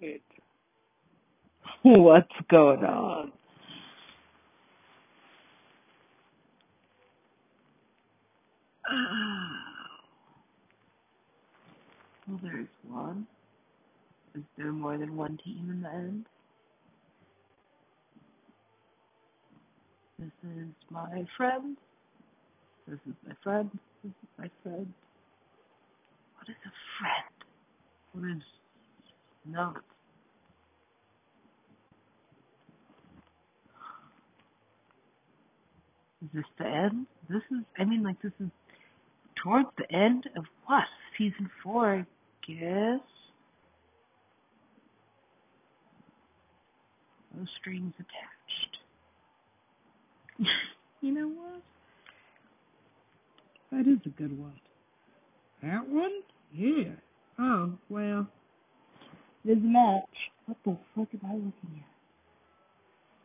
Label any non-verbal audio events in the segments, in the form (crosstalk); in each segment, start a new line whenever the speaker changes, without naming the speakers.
(laughs) What's going on? (sighs) Well, there's one. Is there more than one team in the end? This is my friend. This is my friend. This is my friend. What is a friend? What is not? Is this the end? This is, I mean, like, this is towards the end of what? Season four, I guess? No strings attached. (laughs) you know what? That is a good one. That one? Yeah. Oh, well. A match. What the fuck am I looking at?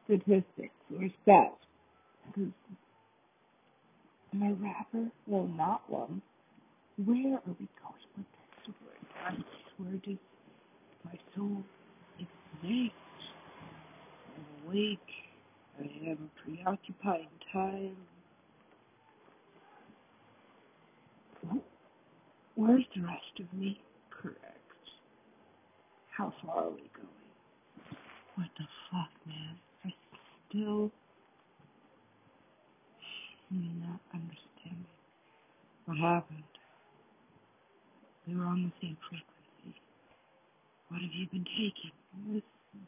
Statistics or stats. Because am a rapper? Well, not one. Where are we going with this? I swear to my soul exists. I'm awake. I have a preoccupied time. Where's the rest of me? Correct. How far are we going? What the fuck, man? I still not understanding what happened. We were on the same frequency. What have you been taking? This is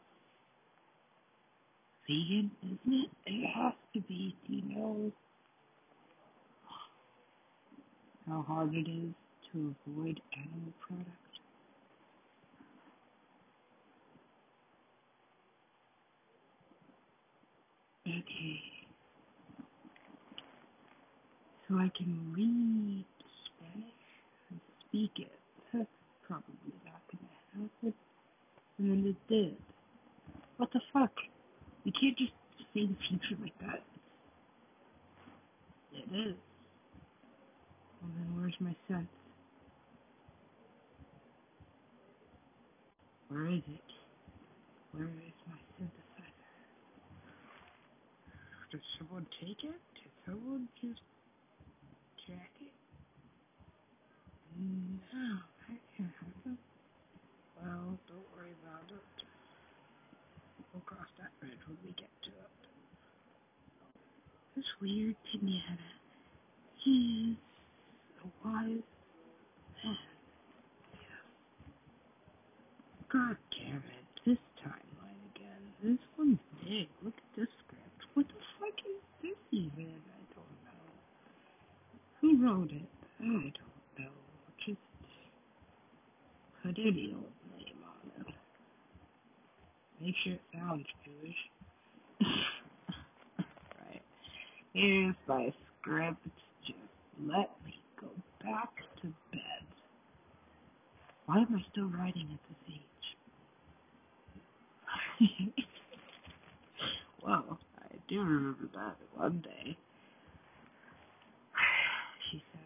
vegan, isn't it? It has to be. Do you know how hard it is to avoid animal products? Okay. So I can read Spanish and speak it. That's (laughs) probably not gonna happen. And then it did. What the fuck? You can't just say the future like that. It is. And then where's my sense? Where is it? Where is my synthesizer? Did someone take it? Did someone just jack it? No, that can't happen. Well, don't worry about it. We'll cross that bridge when we get to it. This weird pinata. He's a wise man. God damn it. This timeline again. This one's big. Look at this script. What the fuck is even? I don't know. Who wrote it? I don't know. Just put any old name on it. Make sure it sounds Jewish. (laughs) right. Here's my script. Just let me go back to bed. Why am I still writing at this age? (laughs) I do remember that one day. (sighs) She said.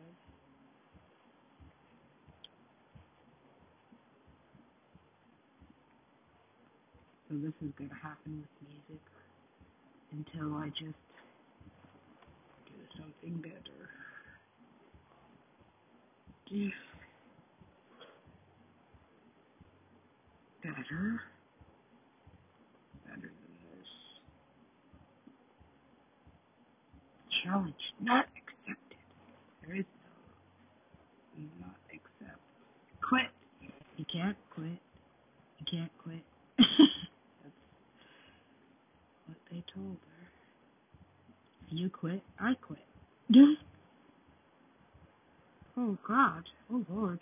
So this is gonna happen with music until I just do something better. Do better. Better than this. Challenge not accepted. There is no not accept. Quit. You can't quit. You can't quit. (laughs) That's what they told her. You quit, I quit. (laughs) Oh God. Oh Lord.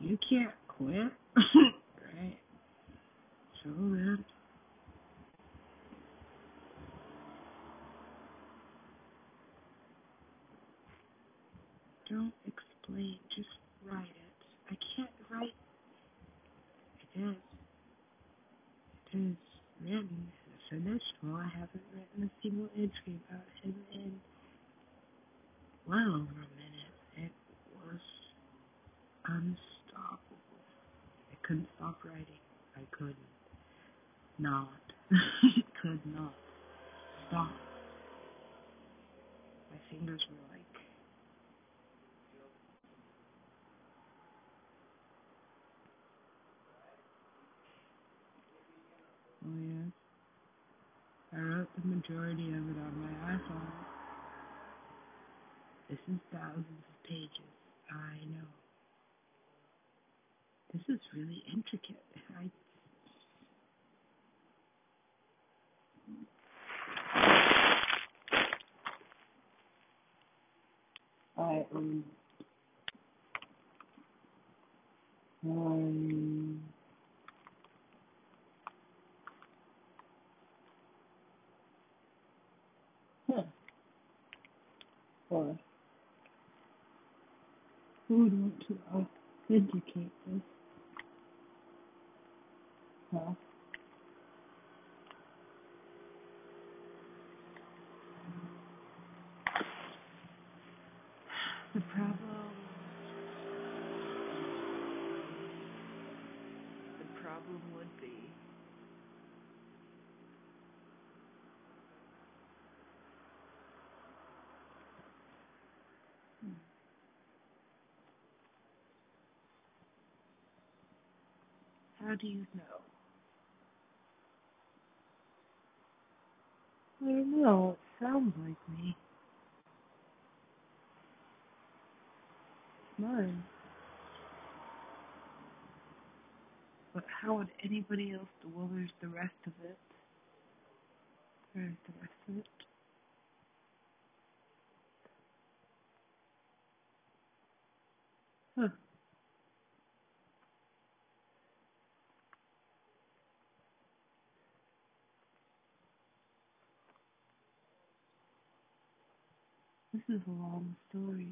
You can't quit. (laughs) right. So then. Don't explain, just write it. I can't write. It is. It is written. Finished. Well, I haven't written a single entry about him in well over a minute. It was unstoppable. I couldn't stop writing. I couldn't not. (laughs) Could not stop. My fingers were like Oh yeah. I wrote the majority of it on my iPhone. This is thousands of pages. I know. This is really intricate. I um huh. Or who would want to authenticate this? Huh? The problem the problem would be how do you know? I don't know, it sounds like me. Mine. But how would anybody else there's the rest of it? There's the rest of it. This is a long story.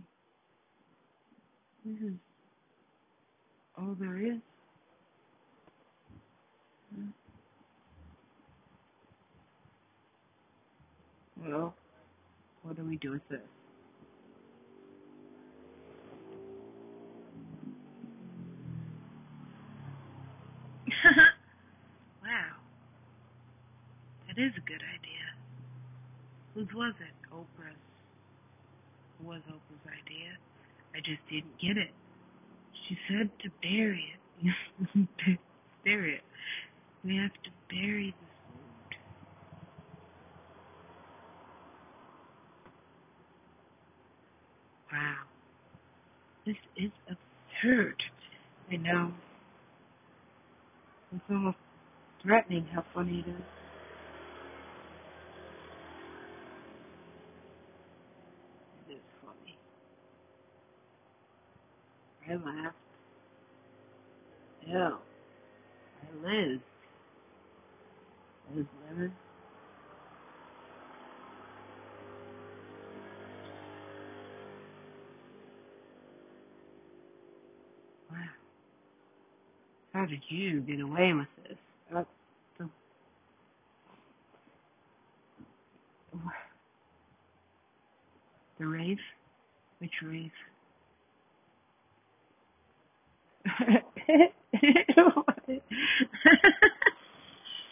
This is all there is. Well, what do we do with this? (laughs) wow. That is a good idea. Whose was it? Oprah's. Was Oprah's idea. I just didn't get it. She said to bury it. (laughs) bury it. We have to bury this food. Wow. This is absurd. I know. It's almost threatening how funny it is. It is funny. I laughed. Ew. I Liz. Liz Lemon. Wow. How did you get away with this? That's the the rave? Which rave? (laughs)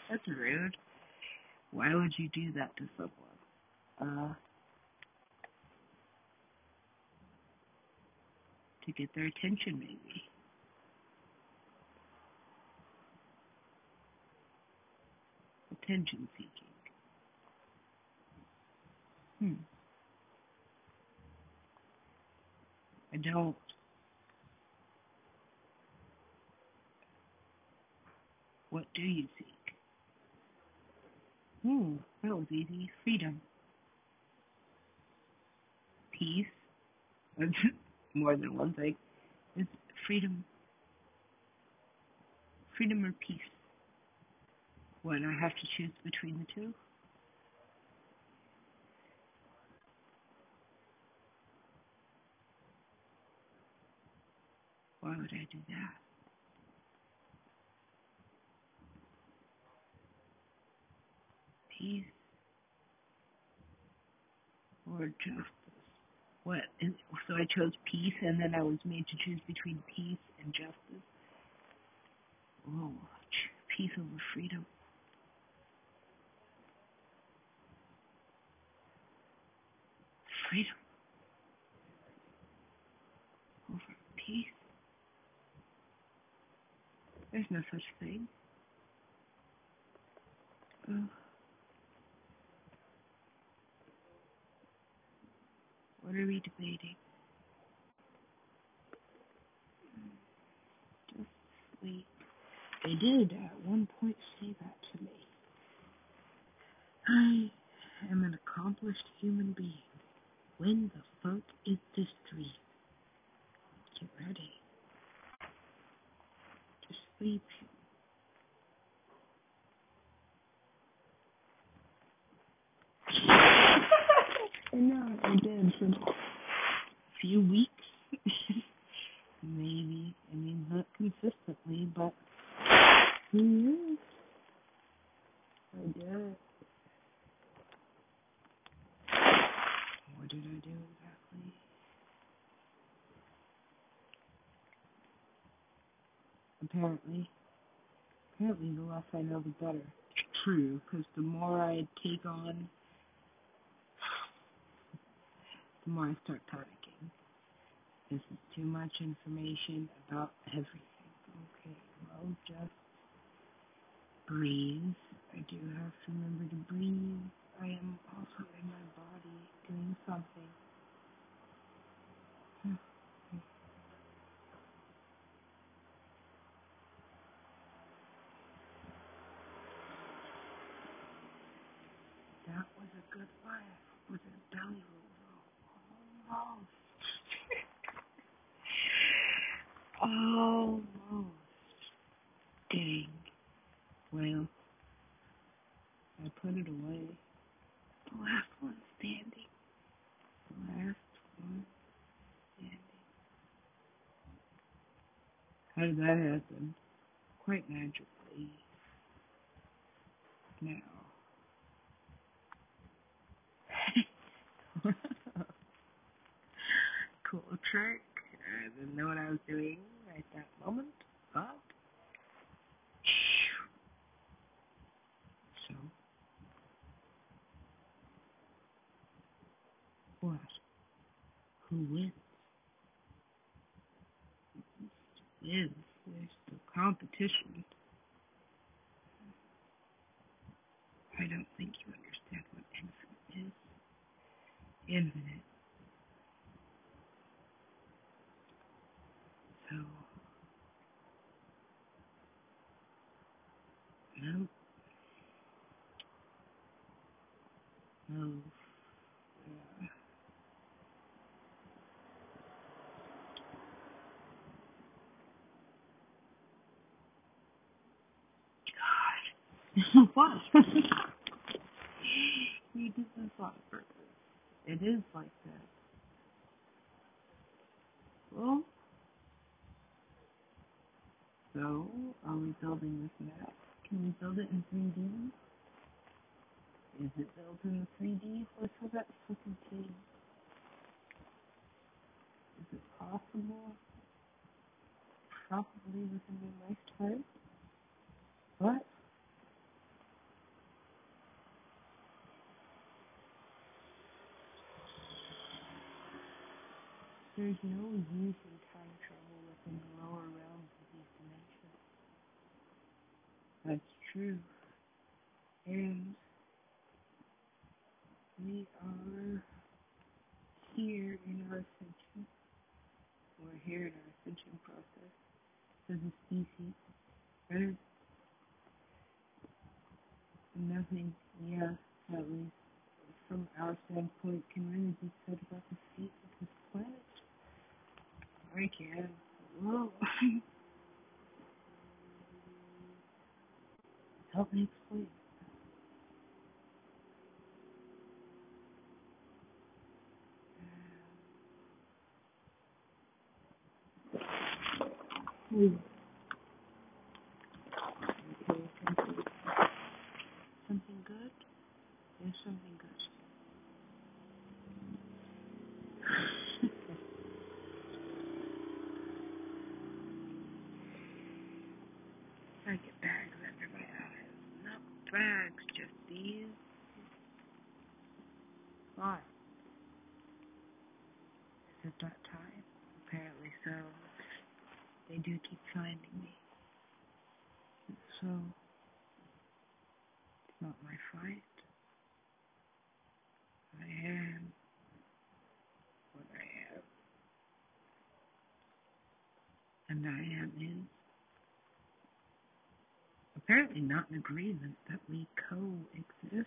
That's rude. Why would you do that to someone? Uh, to get their attention, maybe. Attention seeking. Hmm. I don't. What do you seek? Hmm, that was easy. Freedom. Peace. (laughs) More than one thing. It's freedom. Freedom or peace? What, I have to choose between the two? Why would I do that? Peace or justice? What? And so I chose peace, and then I was made to choose between peace and justice. Oh, peace over freedom. Freedom over peace. There's no such thing. Ugh. What are we debating? Just sleep. They did at one point say that to me. I am an accomplished human being. When the fuck is this dream? Get ready. Just sleep. (laughs) I know, I did for a few weeks. (laughs) Maybe. I mean, not consistently, but who knows? I did. What did I do exactly? Apparently. Apparently, the less I know, the better. True, because the more I take on, the more I start panicking. This is too much information about everything. Okay, well, just breathe. I do have to remember to breathe. I am also in my body doing something. That was a good laugh. Was it a belly roll? Almost. Almost. Dang. Well, I put it away. The last one standing. The last one standing. How did that happen? Quite magically. Now. (laughs) cool trick. I didn't know what I was doing at that moment, but so what? Who wins? Wins. There's the competition. I don't think you understand what infinite is. Infinite. So no. No. Yeah. God. What? you did this on purpose. It is like that. Well, so are we building this map? Can we build it in 3D? Is it built in the 3D? What's all that fucking thing? Is it possible? Probably within my lifetime. What? There's no use in time travel within the lower realms of these dimensions. That's true. And we are here in our ascension. We're here in our ascension process as a species. There's nothing, yeah, at least from our standpoint, can really be said about the fate of this planet. I can. (laughs) Help me explain. Hmm. Okay, something, something good? There's something good. I get bags under my eyes. Not bags, just these. Why? Is it that time? Apparently so. Do keep finding me. So, it's not my fight. I am what I am. And I am in apparently not in agreement that we coexist.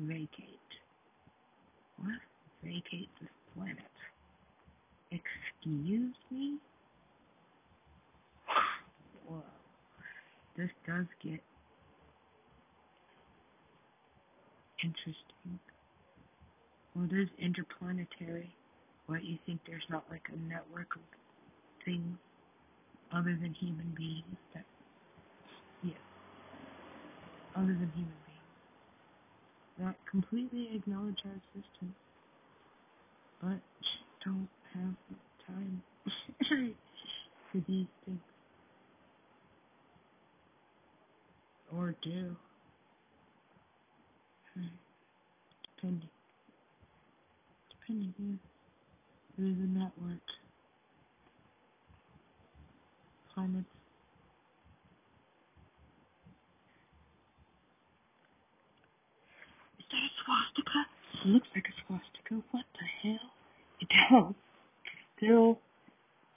Vacate. What? Vacate this planet. Excuse me? Whoa. This does get interesting. Well, is interplanetary. What, you think there's not like a network of things other than human beings that, yes, other than human beings that completely acknowledge our existence, but don't have time (laughs) for these things. Or do. Depending. Depending, yeah. There's a network. Planets. Is that a swastika? It looks like a swastika. What the hell? It does. Still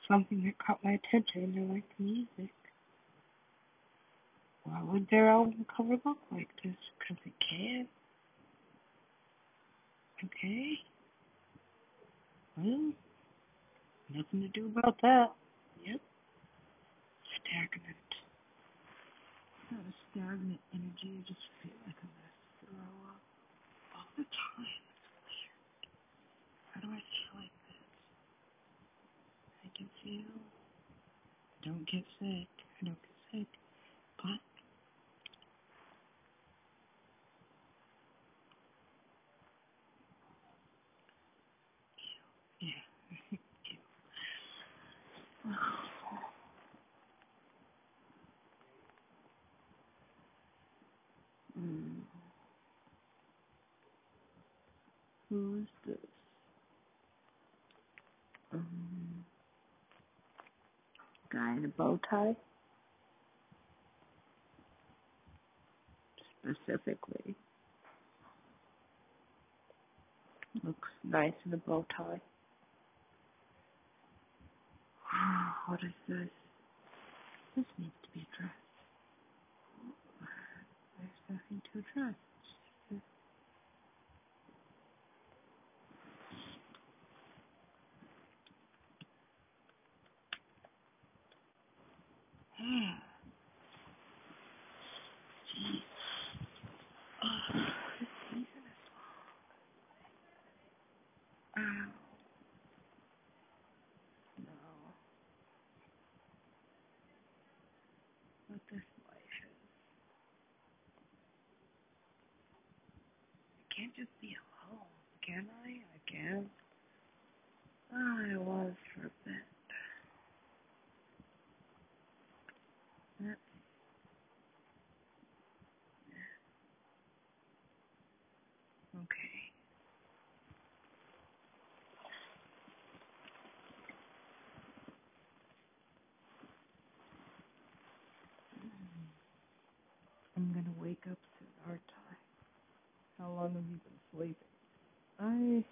something that caught my attention. I like the music. Why would their album cover look like this? Because it can. Okay. Well, nothing to do about that. Yep. Stagnant. A stagnant energy. I just feel like I'm gonna throw up all the time. It's weird. How do I feel like this? Feel. Don't get sick. I don't get sick. But yeah. (laughs) (sighs) mm. Who's this? Um, guy in a bow tie? Specifically. Looks nice in a bow tie. (sighs) What is this? This needs to be addressed. There's nothing to address. It's just a- Jeez. Ugh, this season is long. Ow. No. What this life is. I can't just be alone, can I? I can. Oh, I was for a bit. That's okay. I'm gonna wake up soon, aren't I? How long have you been sleeping? I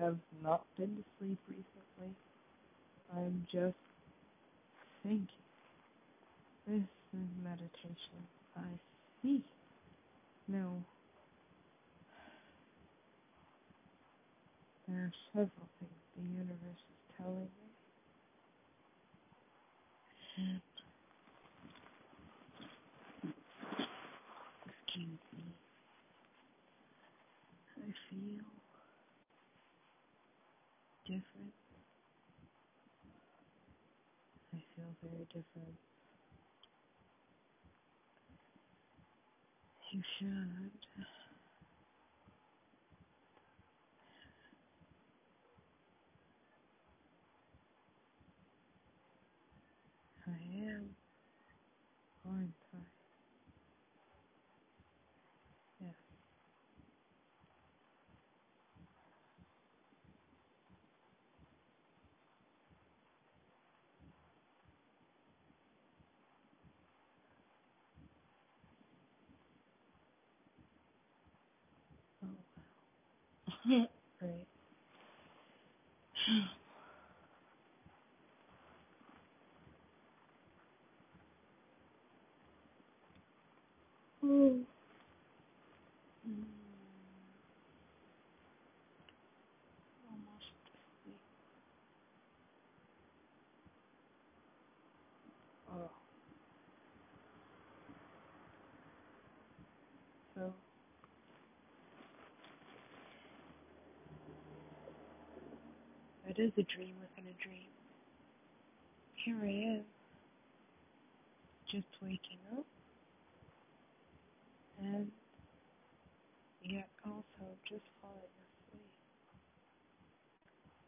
have not been to sleep recently. I'm just thinking. This is meditation. I see. No. There are several things the universe is telling me excuse me. I feel different. I feel very different. You should. Right. (sighs) (sighs) Mm. Almost asleep. Oh. So. That is a dream within a dream. Here I am, just waking up, and yet also just falling asleep.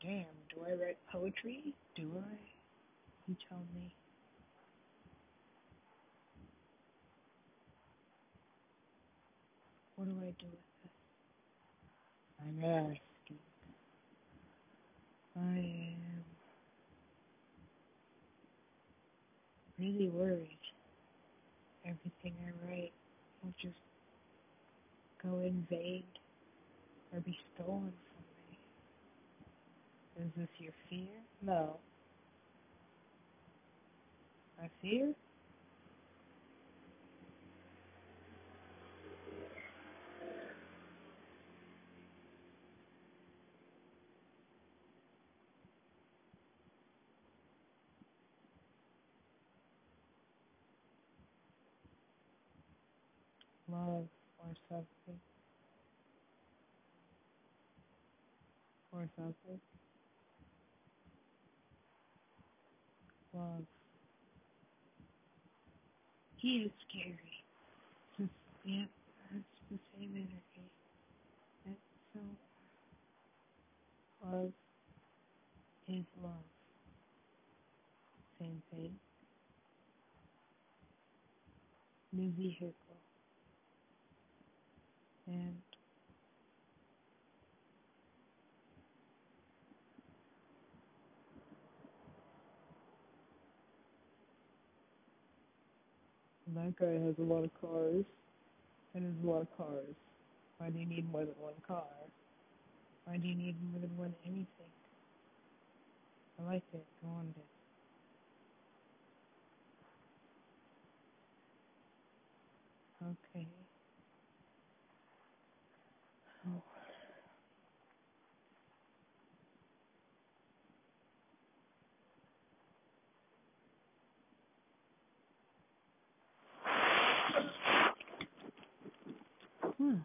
Damn, do I write poetry? Do I? You tell me. What do I do with this? I'm asking. I am really worried. Everything I write will just go in vain or be stolen from me. Is this your fear? No. My fear? Love Or something. Love. He is scary. Just, yeah, that's the same energy. That's so. Love is love. Same thing. New vehicle. And that guy has a lot of cars. And has a lot of cars. Why do you need more than one car? Why do you need more than one anything? I like it. I want it. Okay. Oh. Hmm.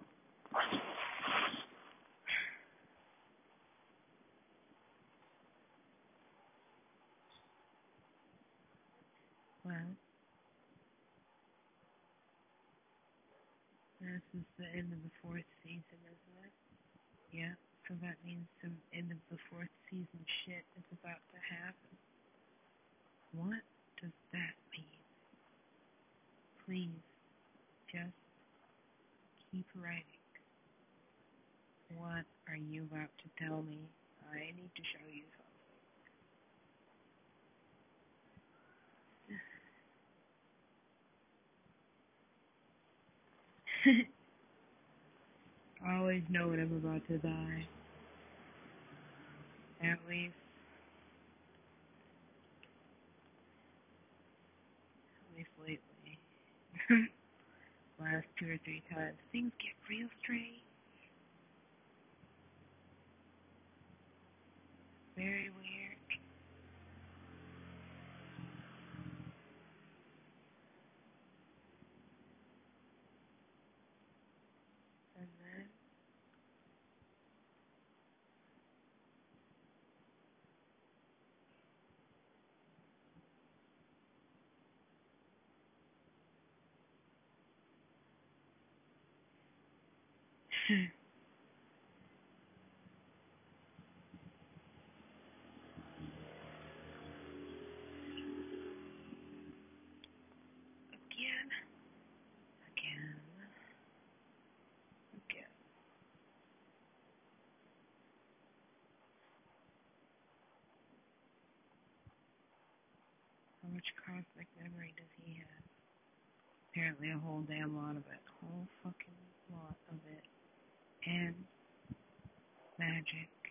Well, this is the end of the fourth season, isn't it? Yeah. So that means the end of the fourth season shit is about to happen. What does that mean? Please, just keep writing. What are you about to tell me? I need to show you something. I (laughs) always know when I'm about to die. At least, at least lately. (laughs) Last two or three times, things get real strange. Very weird. And then again, again, again. How much cosmic memory does he have? Apparently a whole damn lot of it. Whole fucking lot of it. And magic.